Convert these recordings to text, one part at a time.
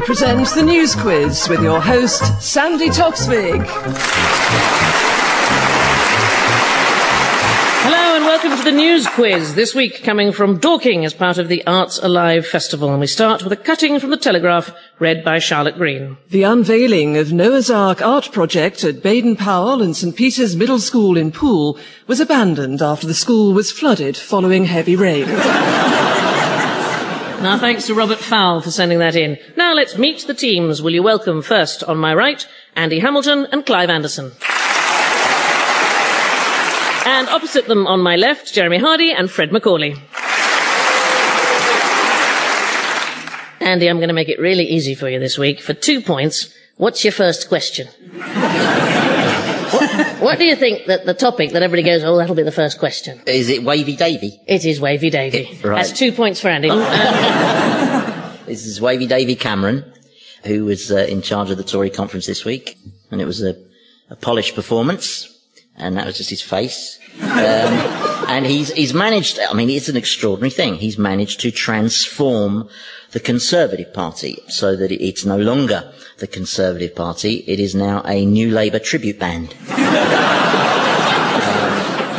we present the news quiz with your host, Sandi Toksvig. Hello and welcome to the news quiz. This week coming from Dorking as part of the Arts Alive Festival. And we start with a cutting from the Telegraph read by Charlotte Green. The unveiling of Noah's Ark art project at Baden Powell and St Peter's Middle School in Poole was abandoned after the school was flooded following heavy rain. Now, thanks to Robert Fowle for sending that in. Now, let's meet the teams. Will you welcome first, on my right, Andy Hamilton and Clive Anderson. And opposite them on my left, Jeremy Hardy and Fred Macaulay. Andy, I'm going to make it really easy for you this week. For two points, what's your first question? What, what, do you think that the topic that everybody goes, oh, that'll be the first question? Is it Wavy Davy? It is Wavy Davy. right. That's two points for Andy. this is Wavy Davy Cameron, who was uh, in charge of the Tory conference this week, and it was a, a polished performance, and that was just his face. Um, and he's he's managed. I mean, it's an extraordinary thing. He's managed to transform the Conservative Party so that it's no longer the Conservative Party. It is now a New Labour tribute band. um,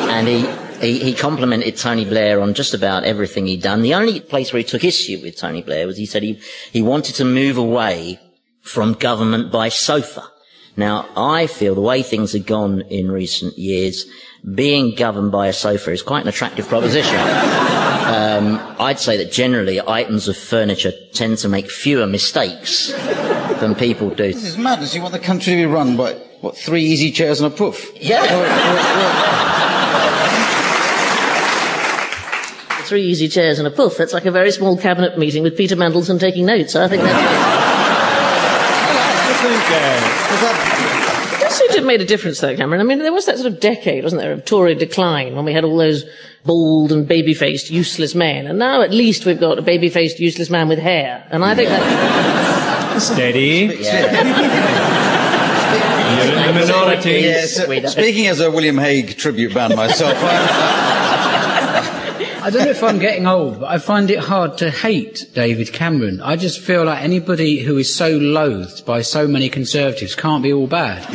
and he, he, he, complimented Tony Blair on just about everything he'd done. The only place where he took issue with Tony Blair was he said he, he wanted to move away from government by sofa. Now, I feel the way things have gone in recent years, being governed by a sofa is quite an attractive proposition. um, I'd say that generally items of furniture tend to make fewer mistakes than people do. This is madness. You want the country to be run by, what, three easy chairs and a poof? Yeah. Three easy chairs and a poof. That's like a very small cabinet meeting with Peter Mandelson taking notes. I think that's. It does seem to have made a difference, though, Cameron. I mean, there was that sort of decade, wasn't there, of Tory decline when we had all those bald and baby-faced, useless men, and now at least we've got a baby-faced, useless man with hair, and I think that. Steady. Yeah. You're in the minority. Yes, speaking as a William Hague tribute band myself, I don't know if I'm getting old, but I find it hard to hate David Cameron. I just feel like anybody who is so loathed by so many Conservatives can't be all bad.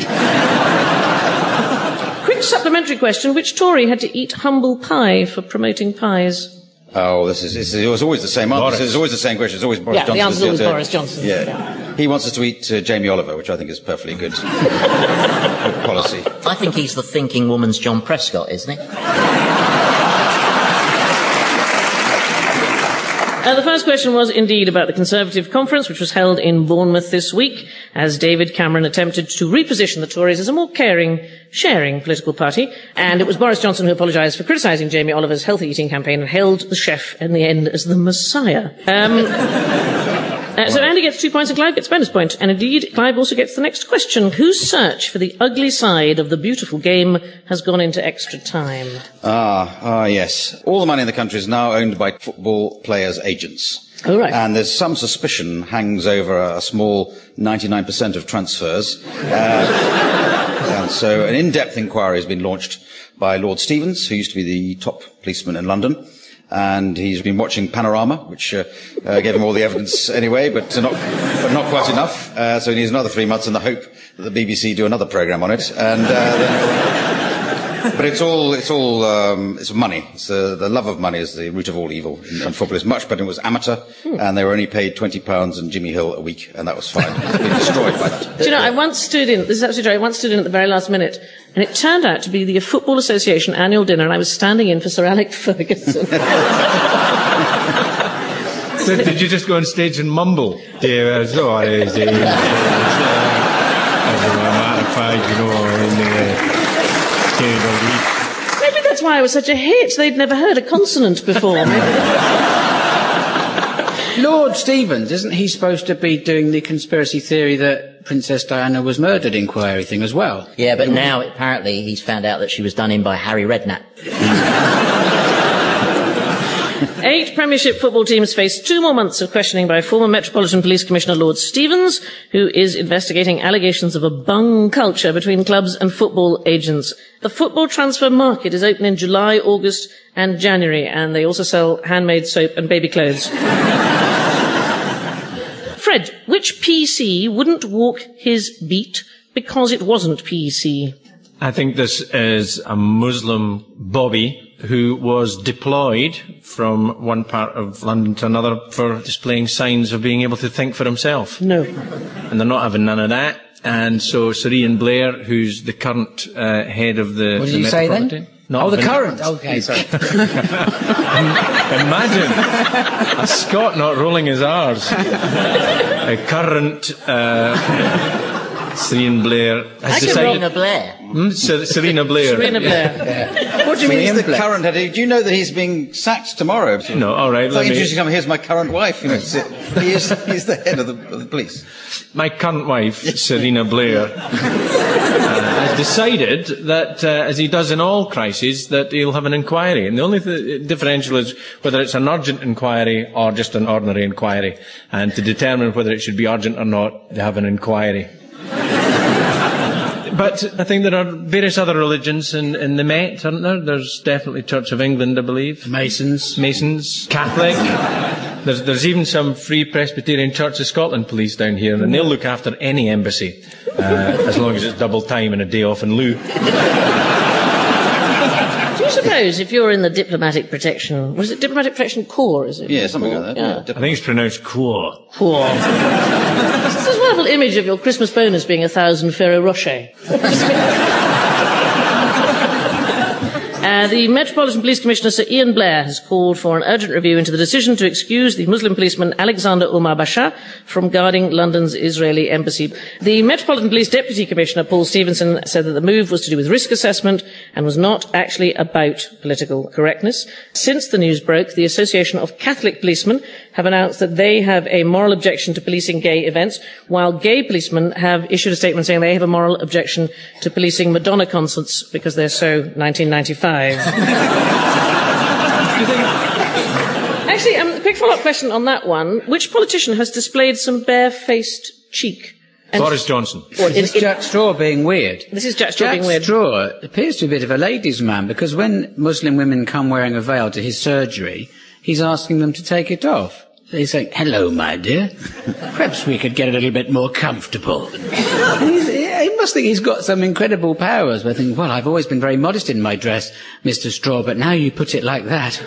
Quick supplementary question. Which Tory had to eat humble pie for promoting pies? Oh, this is, it was always the same answer. It's always the same question. It's always Boris yeah, Johnson. the answer is always Boris Johnson. Yeah. yeah. He wants us to eat uh, Jamie Oliver, which I think is perfectly good, good policy. I think he's the thinking woman's John Prescott, isn't he? Uh, the first question was indeed about the Conservative conference, which was held in Bournemouth this week, as David Cameron attempted to reposition the Tories as a more caring, sharing political party. And it was Boris Johnson who apologised for criticising Jamie Oliver's healthy eating campaign and hailed the chef in the end as the Messiah. Um, uh, so Andy gets two points and Clive gets bonus point. And indeed, Clive also gets the next question. Whose search for the ugly side of the beautiful game has gone into extra time? Ah, ah, yes. All the money in the country is now owned by football players' agents. Oh, right. And there's some suspicion hangs over a, a small 99% of transfers. Uh, and so an in-depth inquiry has been launched by Lord Stevens, who used to be the top policeman in London and he's been watching Panorama, which uh, uh, gave him all the evidence anyway, but not, but not quite enough. Uh, so he needs another three months in the hope that the BBC do another programme on it. And, uh, it's all, it's all, um, it's money. It's the, the love of money is the root of all evil. And football is much better. It was amateur, and they were only paid twenty pounds and Jimmy Hill a week, and that was fine. It's been destroyed by that. Do you know, I once stood in. This is absolutely true. I once stood in at the very last minute and it turned out to be the Football Association annual dinner, and I was standing in for Sir Alec Ferguson. so did you just go on stage and mumble? Dear, uh, sorry, you know, Maybe that's why I was such a hit. They'd never heard a consonant before. Lord Stevens, isn't he supposed to be doing the conspiracy theory that Princess Diana was murdered inquiry thing as well? Yeah, but now apparently he's found out that she was done in by Harry Redknapp. Eight Premiership football teams face two more months of questioning by former Metropolitan Police Commissioner Lord Stevens, who is investigating allegations of a bung culture between clubs and football agents. The football transfer market is open in July, August, and January, and they also sell handmade soap and baby clothes. Fred, which PC wouldn't walk his beat because it wasn't PC? I think this is a Muslim Bobby who was deployed from one part of London to another for displaying signs of being able to think for himself. No. And they're not having none of that. And so Sir Ian Blair, who's the current uh, head of the, What did the you say then? Not oh, the having- current. Okay, sorry. Imagine a Scot not rolling his R's. A current uh, Sir Blair has can decided. Serena Blair. Hmm? Ser- Serena Blair. Serena Blair. What do you mean he's the current head? Do you know that he's being sacked tomorrow? No, all right. It's Let like me, him, here's my current wife. You know, he is, he's the head of the, of the police. my current wife, Serena Blair, uh, has decided that, uh, as he does in all crises, that he'll have an inquiry. And the only th- differential is whether it's an urgent inquiry or just an ordinary inquiry. And to determine whether it should be urgent or not, they have an inquiry. But I think there are various other religions in, in the Met, aren't there? There's definitely Church of England, I believe. Masons. Masons, Catholic. There's, there's even some Free Presbyterian Church of Scotland police down here, and they'll look after any embassy, uh, as long as it's double time and a day off in lieu. Do you suppose if you're in the diplomatic protection, was it diplomatic protection corps? Is it? Yeah, something like that. Yeah. I think it's pronounced Corps. Corps. There's this wonderful image of your Christmas bonus being a thousand Ferrero Rocher. Uh, the Metropolitan Police Commissioner Sir Ian Blair has called for an urgent review into the decision to excuse the Muslim policeman Alexander Omar Basha from guarding London's Israeli embassy. The Metropolitan Police Deputy Commissioner Paul Stephenson said that the move was to do with risk assessment and was not actually about political correctness. Since the news broke, the Association of Catholic Policemen have announced that they have a moral objection to policing gay events, while gay policemen have issued a statement saying they have a moral objection to policing Madonna concerts because they're so 1995. Actually, um, a quick follow-up question on that one. Which politician has displayed some bare-faced cheek? And- Boris Johnson. Or Is this in- in- Jack Straw being weird? this is Jack Straw Jack being weird. Straw appears to be a bit of a ladies' man because when Muslim women come wearing a veil to his surgery, he's asking them to take it off. He's saying, hello, my dear. Perhaps we could get a little bit more comfortable. He must think he's got some incredible powers. I think, well, I've always been very modest in my dress, Mr. Straw, but now you put it like that.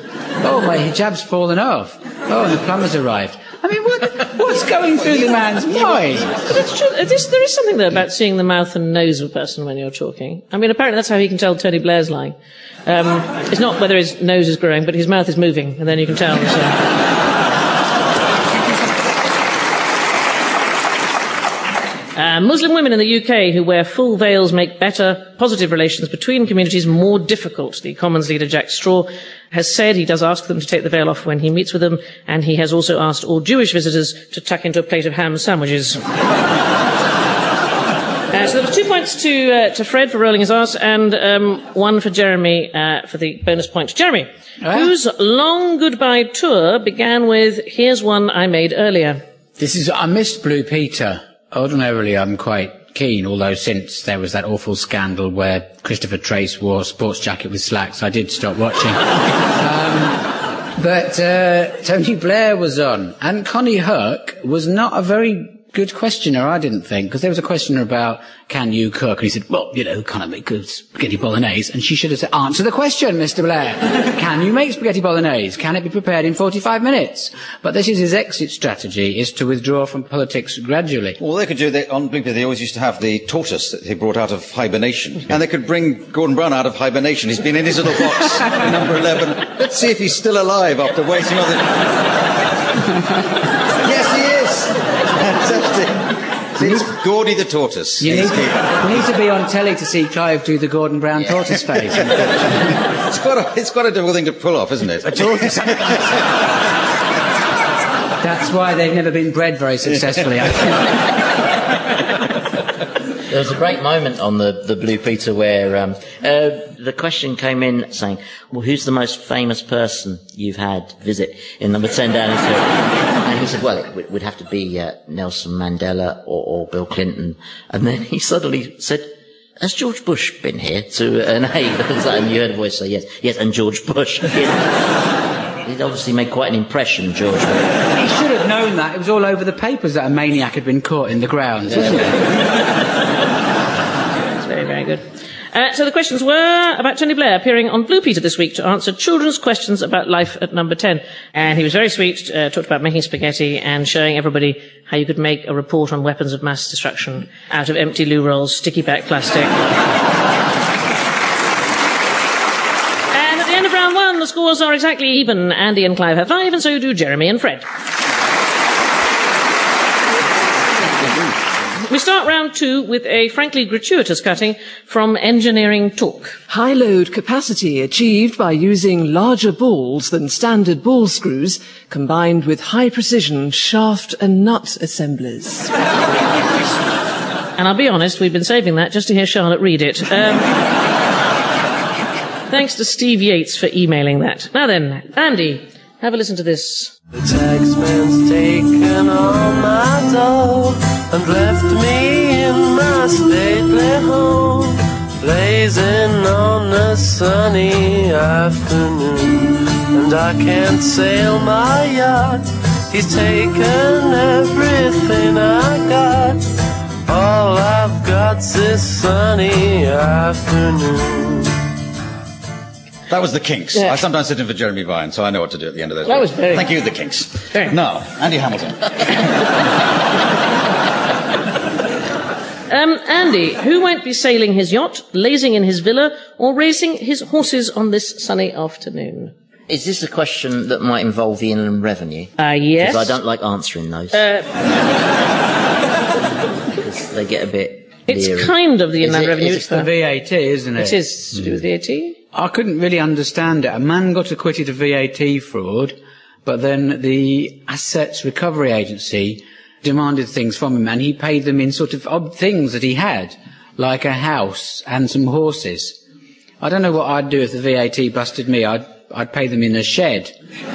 Oh, my hijab's fallen off. Oh, and the plumber's arrived. I mean, what, what's going through the man's mind? But it's true. there is something though about seeing the mouth and nose of a person when you're talking. I mean, apparently that's how he can tell Tony Blair's lying. Um, it's not whether his nose is growing, but his mouth is moving, and then you can tell. So. Uh, Muslim women in the UK who wear full veils make better, positive relations between communities more difficult. The Commons leader Jack Straw has said he does ask them to take the veil off when he meets with them, and he has also asked all Jewish visitors to tuck into a plate of ham sandwiches. Uh, so there was two points to uh, to Fred for rolling his arse, and um, one for Jeremy uh, for the bonus point. Jeremy, Ah. whose long goodbye tour began with "Here's one I made earlier." This is, I missed Blue Peter. Ordinarily, I'm quite keen, although since there was that awful scandal where Christopher Trace wore a sports jacket with slacks, I did stop watching. um, but uh, Tony Blair was on, and Konnie Huq was not a very good questioner, I didn't think, because there was a questioner about, can you cook? And he said, well, you know, can I make good spaghetti bolognese? And she should have said, answer the question, Mr. Blair. can you make spaghetti bolognese? Can it be prepared in 45 minutes? But this is his exit strategy, is to withdraw from politics gradually. Well, they could do they, on Bloomsbury. They always used to have the tortoise that they brought out of hibernation, and they could bring Gordon Brown out of hibernation. He's been in his little box, number eleven. Let's see if he's still alive after waiting on the. yes, he is. Fantastic. See, It's Gordy the tortoise. You need, to, you need to be on telly to see Clive do the Gordon Brown tortoise face. It's quite a it's quite a difficult thing to pull off, isn't it? A tortoise. That's why they've never been bred very successfully. I think. There was a great moment on the, the Blue Peter where um, uh, the question came in saying, well, who's the most famous person you've had visit in number 10 Downing Street? And he said, well, it would, would have to be uh, Nelson Mandela or, or Bill Clinton. And then he suddenly said, has George Bush been here to an aid? And you heard a voice say, yes, yes, and George Bush. It obviously made quite an impression, George. He should have known that. It was all over the papers that a maniac had been caught in the grounds, wasn't it? It's very, very good. Uh, so the questions were about Tony Blair appearing on Blue Peter this week to answer children's questions about life at number 10. And he was very sweet, uh, talked about making spaghetti and showing everybody how you could make a report on weapons of mass destruction out of empty loo rolls, sticky back plastic. and at the end of round one, the scores are exactly even. Andy and Clive have five, and so do Jeremy and Fred. We start round two with a frankly gratuitous cutting from Engineering Talk. High load capacity achieved by using larger balls than standard ball screws combined with high precision shaft and nut assemblers. And I'll be honest, we've been saving that just to hear Charlotte read it. Um, thanks to Steve Yates for emailing that. Now then, Andy, have a listen to this. The taxman's taken all my dough and left me in my stately home, blazing on a sunny afternoon. And I can't sail my yacht, he's taken everything I got. All I've got's this sunny afternoon. That was the Kinks. Yeah. I sometimes sit in for Jeremy Vine, so I know what to do at the end of those. That was very Thank you, the Kinks. Very Now, Andy Hamilton. Um, Andy, who won't be sailing his yacht, lazing in his villa, or racing his horses on this sunny afternoon? Is this a question that might involve the Inland Revenue? Uh, yes. Because I don't like answering those. Because they get a bit. It's leery. kind of the Inland it- Revenue. is It's The for- VAT, isn't it? it is to do with VAT. I couldn't really understand it. A man got acquitted of VAT fraud, but then the Assets Recovery Agency demanded things from him, and he paid them in sort of odd things that he had, like a house and some horses. I don't know what I'd do if the VAT busted me. I'd, I'd pay them in a shed.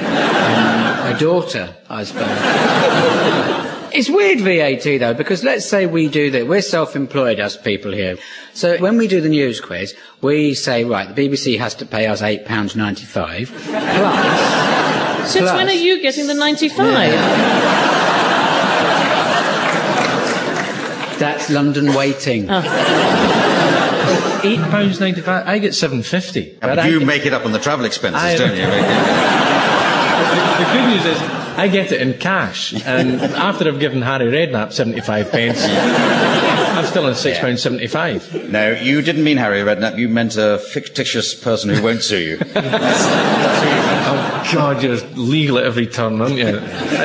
Um, a daughter, I suppose. It's weird VAT though, because let's say we do that. We're self-employed, us people here. So when we do the news quiz, we say, right, the BBC has to pay us £8.95 plus. Since Plus- when are you getting the 95? That's London waiting. Oh. Eight pounds ninety-five. I get seven fifty. But you make it up on the travel expenses, I- don't you? The good news is I get it in cash, and after I've given Harry Redknapp seventy-five pence, I'm still on six pounds seventy-five. no, you didn't mean Harry Redknapp. You meant a fictitious person who won't sue you. Oh God, you're legal at every turn, aren't you?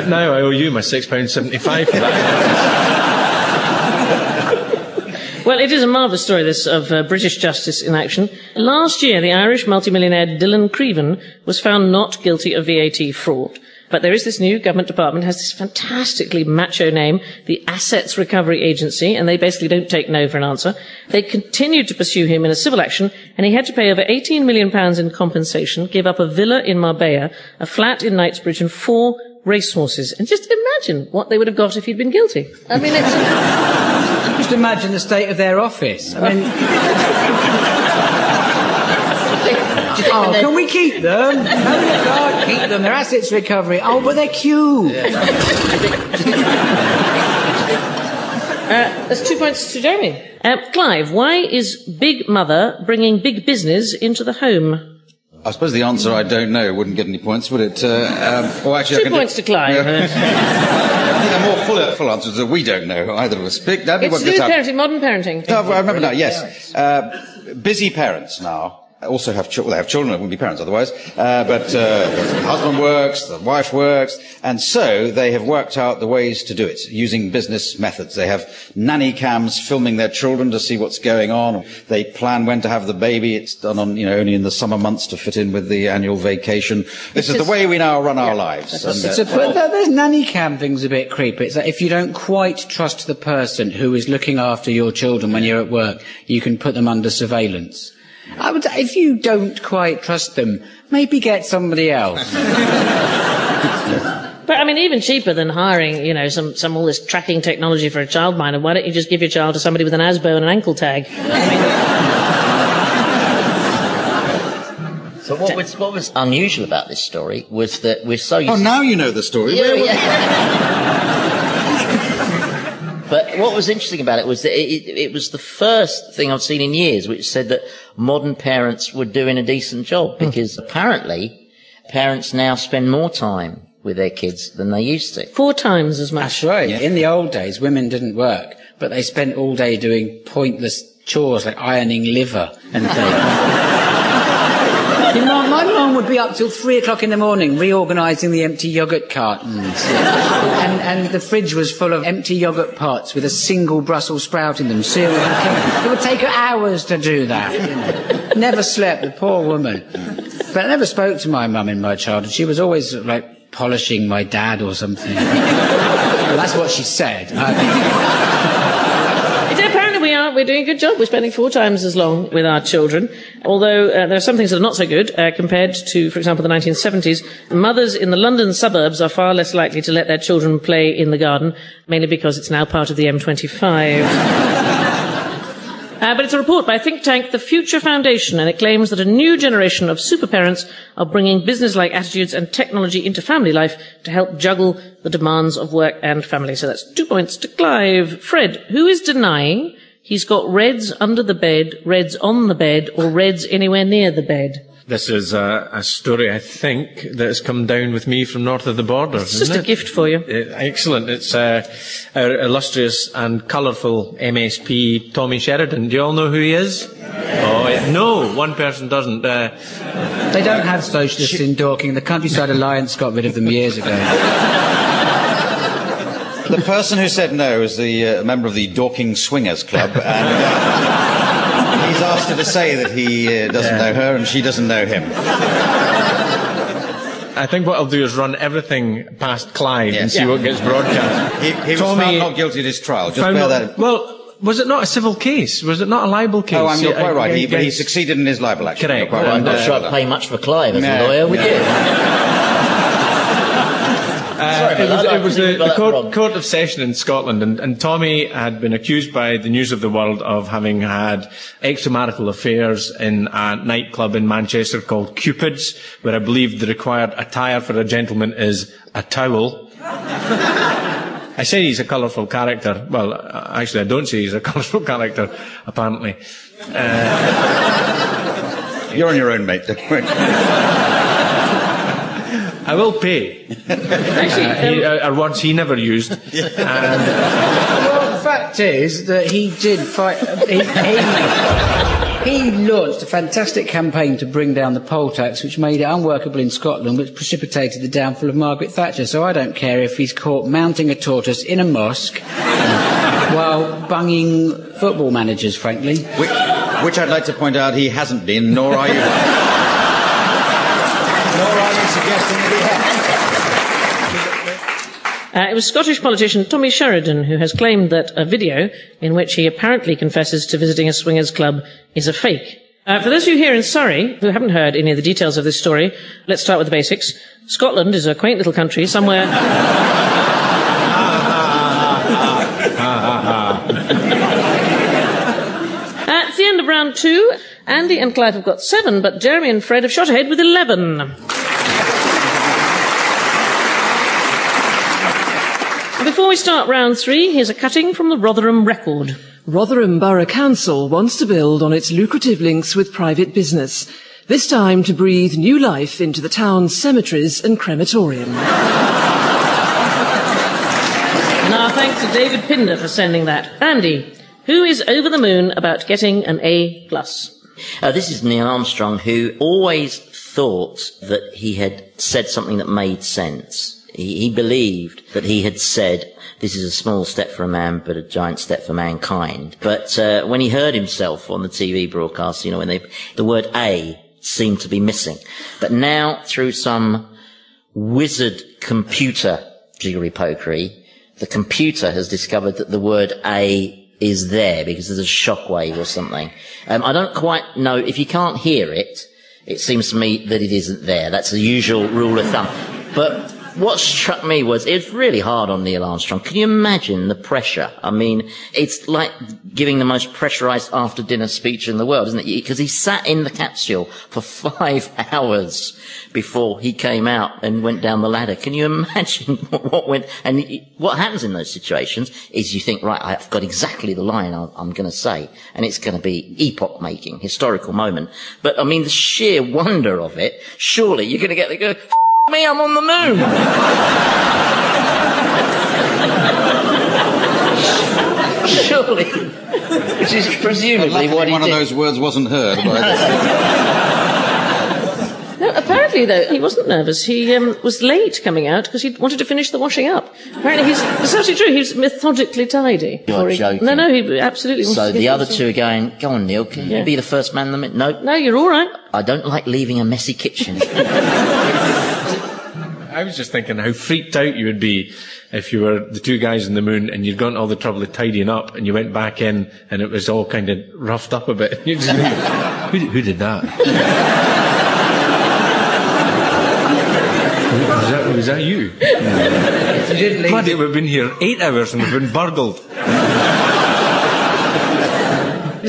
Now I owe you my six pounds seventy-five for that. Well, it is a marvellous story, this, of uh, British justice in action. Last year, the Irish multimillionaire Dylan Creven was found not guilty of VAT fraud. But there is this new government department, has this fantastically macho name, the Assets Recovery Agency, and they basically don't take no for an answer. They continued to pursue him in a civil action, and he had to pay over 18 million pounds in compensation, give up a villa in Marbella, a flat in Knightsbridge, and four racehorses. And just imagine what they would have got if he'd been guilty. I mean, it's... Just imagine the state of their office. I mean, oh, can we keep them? No, you can't keep them. They're assets recovery. Oh, but they're cute. That's two points to Jeremy. Uh, Clive, why is Big Mother bringing big business into the home? I suppose the answer I don't know wouldn't get any points, would it? Uh, um, or actually, I Two can points to Clive. I think a more full, full answer is that we don't know either of us. Big, that'd be It's what to do gets with out. parenting, modern parenting. No, I remember now, yes. Uh, busy parents now also have children. Well, they have children, they wouldn't be parents otherwise. Uh, but uh, the husband works, the wife works, and so they have worked out the ways to do it using business methods. They have nanny cams filming their children to see what's going on. They plan when to have the baby. It's done on, you know, only in the summer months to fit in with the annual vacation. This is the way we now run our lives. And, It's uh, a, but th- this nanny cam thing's a bit creepy. It's like if you don't quite trust the person who is looking after your children when you're at work, you can put them under surveillance. I would, if you don't quite trust them, maybe get somebody else. But I mean, even cheaper than hiring, you know, some, some all this tracking technology for a child childminder. Why don't you just give your child to somebody with an ASBO and an ankle tag? I mean, So what was, what was unusual about this story was that we're so used Oh, now you know the story. Yeah, yeah. But what was interesting about it was that it, it, it was the first thing I've seen in years which said that modern parents were doing a decent job Hmm. because apparently parents now spend more time with their kids than they used to. Four times as much. That's right. In the old days, women didn't work, but they spent all day doing pointless chores like ironing liver and things. would be up till three o'clock in the morning reorganising the empty yogurt cartons. and, and the fridge was full of empty yogurt pots with a single Brussels sprout in them, sealed. It would take her hours to do that. You know. Never slept, the poor woman. But I never spoke to my mum in my childhood. She was always like polishing my dad or something. Well, that's what she said. I we are, we're doing a good job. We're spending four times as long with our children. Although uh, there are some things that are not so good uh, compared to, for example, the 1970s. Mothers in the London suburbs are far less likely to let their children play in the garden, mainly because it's now part of the M25. Uh, but it's a report by think tank, the Future Foundation, and it claims that a new generation of super parents are bringing business-like attitudes and technology into family life to help juggle the demands of work and family. So that's two points to Clive. Fred, who is denying he's got reds under the bed, reds on the bed, or reds anywhere near the bed? This is a, a story, I think, that has come down with me from north of the border. It's just a gift for you. Uh, excellent. It's uh, our illustrious and colourful MSP, Tommy Sheridan. Do you all know who he is? Oh, yeah. no, one person doesn't. Uh, They don't have socialists in Dorking. The Countryside Alliance got rid of them years ago. The person who said no is the uh, member of the Dorking Swingers Club, and uh, he's asked her to say that he uh, doesn't know her and she doesn't know him. I think what I'll do is run everything past Clive and see Yeah. what gets broadcast. He, he was Tommy found not guilty at his trial. Just bear not- that. Well, was it not a civil case? Was it not a libel case? Oh, I'm, you're quite right. He, he succeeded in his libel action. Correct. You're quite Well, I'm not uh, sure I'd pay much for Clive as No. a lawyer, would you? Uh, Sorry it was, it was I the, think we got the that court, court of session in Scotland, and, and Tommy had been accused by the News of the World of having had extramarital affairs in a nightclub in Manchester called Cupid's, where I believe the required attire for a gentleman is a towel. I say he's a colourful character. Well, uh, actually, I don't say he's a colourful character, apparently. You're on your own, mate. Don't worry. I will pay. Actually, Uh, he, uh, are words he never used. And Well, the fact is that he did fight. He, he, he launched a fantastic campaign to bring down the poll tax, which made it unworkable in Scotland, which precipitated the downfall of Margaret Thatcher. So I don't care if he's caught mounting a tortoise in a mosque while bunging football managers, frankly. which, which I'd like to point out he hasn't been, nor are you. nor are you suggesting that he has. Uh, it was Scottish politician Tommy Sheridan who has claimed that a video in which he apparently confesses to visiting a swingers club is a fake. Uh, for those of you here in Surrey who haven't heard any of the details of this story, let's start with the basics. Scotland is a quaint little country somewhere. It's the end of round two. Andy and Clive have got seven, but Jeremy and Fred have shot ahead with eleven. Before we start round three, here's a cutting from the Rotherham Record. Rotherham Borough Council wants to build on its lucrative links with private business, this time to breathe new life into the town's cemeteries and crematorium. And our thanks to David Pinder for sending that. Andy, who is over the moon about getting an A plus? Uh, this is Neil Armstrong, who always thought that he had said something that made sense. He, he believed that he had said, this is a small step for a man, but a giant step for mankind. But uh, when he heard himself on the TV broadcast, you know, when they, the word A seemed to be missing. But now, through some wizard computer jiggery pokery, the computer has discovered that the word A is there because there's a shockwave or something. Um, I don't quite know if you can't hear it. It seems to me that it isn't there. That's the usual rule of thumb. But what struck me was it's really hard on Neil Armstrong. Can you imagine the pressure? I mean, it's like giving the most pressurized after dinner speech in the world, isn't it? Because he sat in the capsule for five hours before he came out and went down the ladder. Can you imagine what went, and what happens in those situations is you think, right, I've got exactly the line I'm going to say, and it's going to be epoch making, historical moment. But I mean, the sheer wonder of it, surely you're going to get the go, me, I'm on the moon. surely. Which is presumably what he one did. of those words wasn't heard. By No, apparently, though, he wasn't nervous. He um, was late coming out because he wanted to finish the washing up. Apparently, he's, it's absolutely true. He was methodically tidy. You're before he- joking. No, no, he absolutely wanted so to the other two are going, go on, Neil, can Yeah. you be the first man in the minute? No, No, you're all right. I don't like leaving a messy kitchen. I was just thinking how freaked out you would be if you were the two guys in the moon and you'd gone to all the trouble of tidying up and you went back in and it was all kind of roughed up a bit. Just who, who did that? was, that was that you? You Bloody, we've been here eight hours and we've been burgled.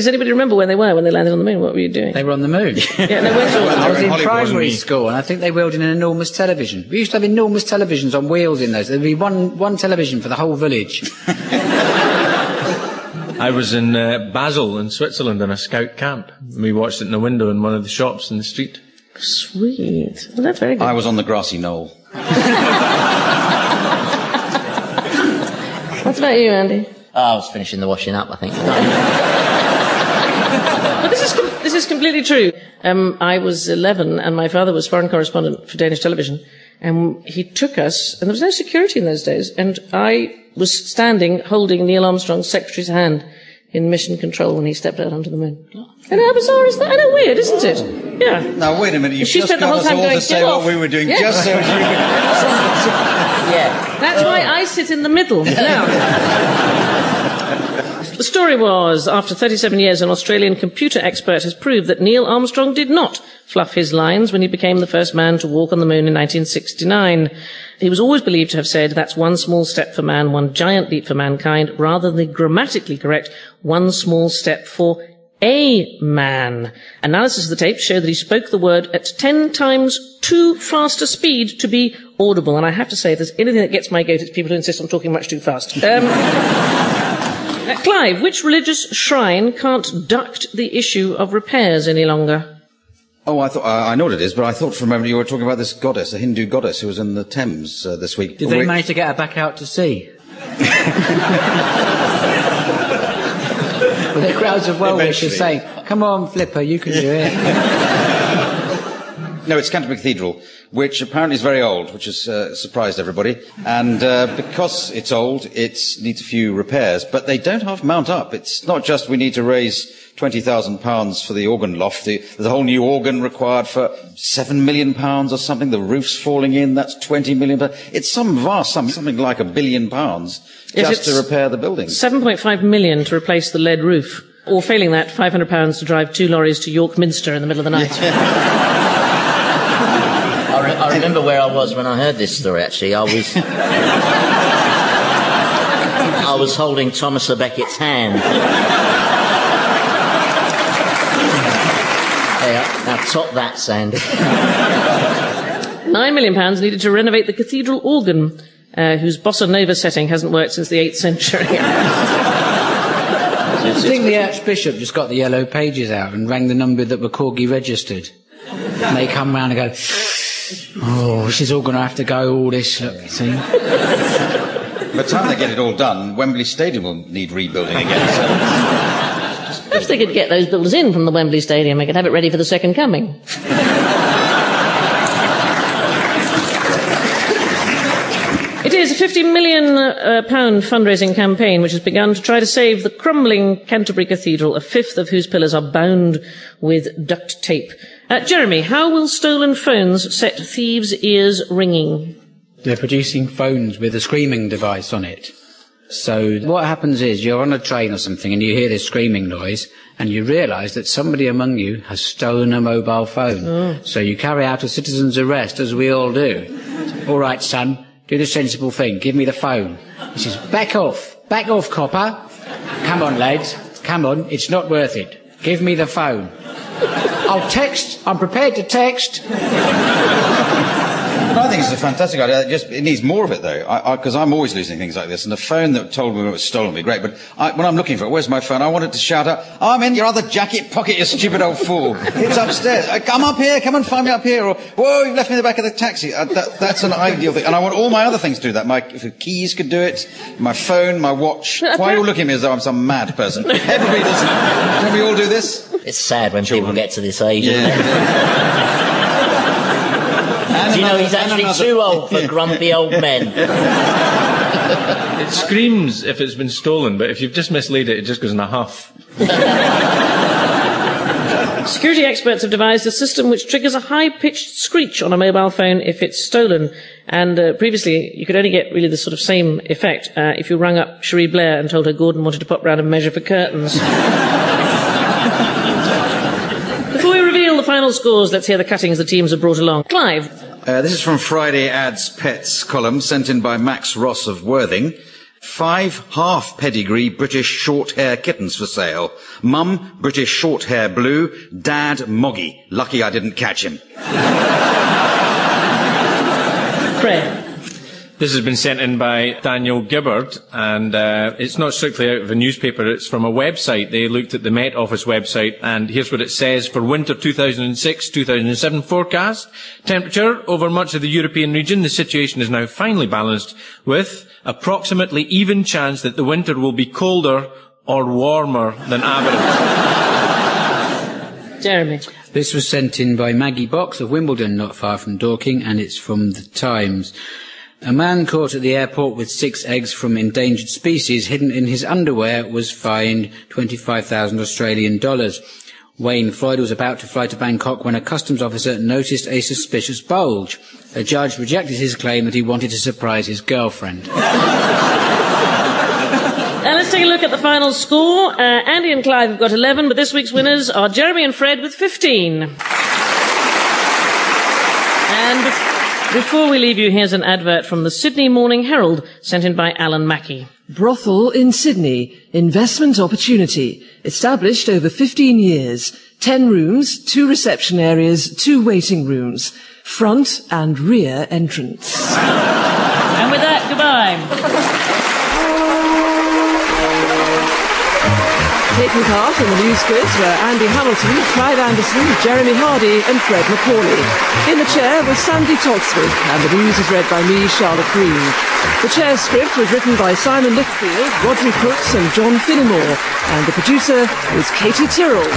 Does anybody remember when they were, when they landed on the moon? What were you doing? They were on the moon. yeah, no, where's. I was in in Hollywood, primary school, and I think they wheeled in an enormous television. We used to have enormous televisions on wheels in those. There'd be one, one television for the whole village. I was in uh, Basel in Switzerland in a scout camp. We watched it in the window in one of the shops in the street. Sweet. Well, that's very good. I was on the grassy knoll. What about you, Andy? Oh, I was finishing the washing up, I think. Is, com- this is completely true. Um, I was 11 and my father was foreign correspondent for Danish television. And he took us, and there was no security in those days, and I was standing holding Neil Armstrong's secretary's hand in mission control when he stepped out onto the moon. And how bizarre is that? I know, weird, isn't it? Yeah. Now, wait a minute. You've She just spent the got whole us time all going, to say "Get what we were doing Yeah. just so you yeah. That's why I sit in the middle. Now. The story was, after 37 years, an Australian computer expert has proved that Neil Armstrong did not fluff his lines when he became the first man to walk on the moon in 1969. He was always believed to have said, that's one small step for man, one giant leap for mankind, rather than the grammatically correct, one small step for a man. Analysis of the tape showed that he spoke the word at 10 times too fast a speed to be audible. And I have to say, if there's anything that gets my goat, it's people who insist on talking much too fast. Um, uh, Clive, which religious shrine can't duct the issue of repairs any longer? Oh, I thought I I know what it is, but I thought for a moment you were talking about this goddess, a Hindu goddess who was in the Thames uh, this week. Did they Wait- manage to get her back out to sea? With the crowds of well-wishers saying, come on, Flipper, you can do it. No, it's Canterbury Cathedral, which apparently is very old, which has uh, surprised everybody. And uh, because it's old, it needs a few repairs. But they don't half mount up. It's not just we need to raise twenty thousand pounds for the organ loft. The, there's a whole new organ required for seven million pounds or something. The roof's falling in. That's twenty million. pounds. It's some vast sum, something like a billion pounds, just to repair the building. 7.5 million to replace the lead roof. Or failing that, £500 to drive two lorries to York Minster in the middle of the night. I, re- I remember where I was when I heard this story, actually. I was. I was holding Thomas a Becket's hand. Yeah, now top that, Sandi. Nine million pounds needed to renovate the cathedral organ, uh, whose bossa nova setting hasn't worked since the 8th century. I think the Archbishop just got the yellow pages out and rang the number that were Corgi registered. And they come round and go, oh, she's all going to have to go, all this, look, you see. By the time they get it all done, Wembley Stadium will need rebuilding again. So. Perhaps they could get those builders in from the Wembley Stadium. They could have it ready for the second coming. It is a 50 million uh, pound fundraising campaign which has begun to try to save the crumbling Canterbury Cathedral, a fifth of whose pillars are bound with duct tape. Uh, Jeremy, how will stolen phones set thieves' ears ringing? They're producing phones with a screaming device on it. So what happens is you're on a train or something and you hear this screaming noise and you realise that somebody among you has stolen a mobile phone. So you carry out a citizen's arrest, as we all do. all right, son, do the sensible thing. Give me the phone. He says, back off. Back off, copper. Come on, lads. Come on. It's not worth it. Give me the phone. I'll text. I'm prepared to text. I think it's a fantastic idea. It just it needs more of it though, because I'm always losing things like this. And the phone that told me it was stolen would be great. But I, when I'm looking for it, where's my phone? I wanted to shout out, "I'm in your other jacket pocket, you stupid old fool! It's upstairs. Uh, Come up here. Come and find me up here." Or, "Whoa, you've left me in the back of the taxi." Uh, that, that's an ideal thing. And I want all my other things to do that. My if keys could do it, my phone, my watch. Why are you looking at me as though I'm some mad person? Everybody does it. Don't we all do this? It's sad when people get to this age. isn't it? And Do you know he's actually another- too old for grumpy old men? It screams if it's been stolen, but if you've just mislaid it, it just goes in a huff. Security experts have devised a system which triggers a high-pitched screech on a mobile phone if it's stolen. And uh, previously, you could only get really the sort of same effect uh, if you rang up Cherie Blair and told her Gordon wanted to pop round and measure for curtains. Before we reveal the final scores, let's hear the cuttings the teams have brought along. Clive, Uh, this is from Friday Ads Pets column sent in by Max Ross of Worthing. Five half pedigree British short hair kittens for sale. Mum, British short hair blue. Dad, Moggy. Lucky I didn't catch him. Fred. This has been sent in by Daniel Gibbard, and uh, it's not strictly out of a newspaper, it's from a website. They looked at the Met Office website, and here's what it says for winter 2006-2007 forecast. Temperature over much of the European region, the situation is now finally balanced, with approximately even chance that the winter will be colder or warmer than average. Jeremy. This was sent in by Maggie Box of Wimbledon, not far from Dorking, and it's from the Times. A man caught at the airport with six eggs from endangered species hidden in his underwear was fined 25,000 Australian dollars. Wayne Floyd was about to fly to Bangkok when a customs officer noticed a suspicious bulge. A judge rejected his claim that he wanted to surprise his girlfriend. Now let's take a look at the final score. Uh, Andy and Clive have got 11, but this week's winners are Jeremy and Fred with 15. And before we leave you, here's an advert from the Sydney Morning Herald sent in by Alan Mackey. Brothel in Sydney. Investment opportunity. Established over 15 years. 10 rooms, 2 reception areas, 2 waiting rooms. Front and rear entrance. And with that, goodbye. Taking part in the news quiz were Andy Hamilton, Clive Anderson, Jeremy Hardy and Fred Macaulay. In the chair was Sandi Toksvig and the news was read by me, Charlotte Green. The chair script was written by Simon Lichfield, Rodney Crooks and John Finnemore and the producer was Katie Tyrrell.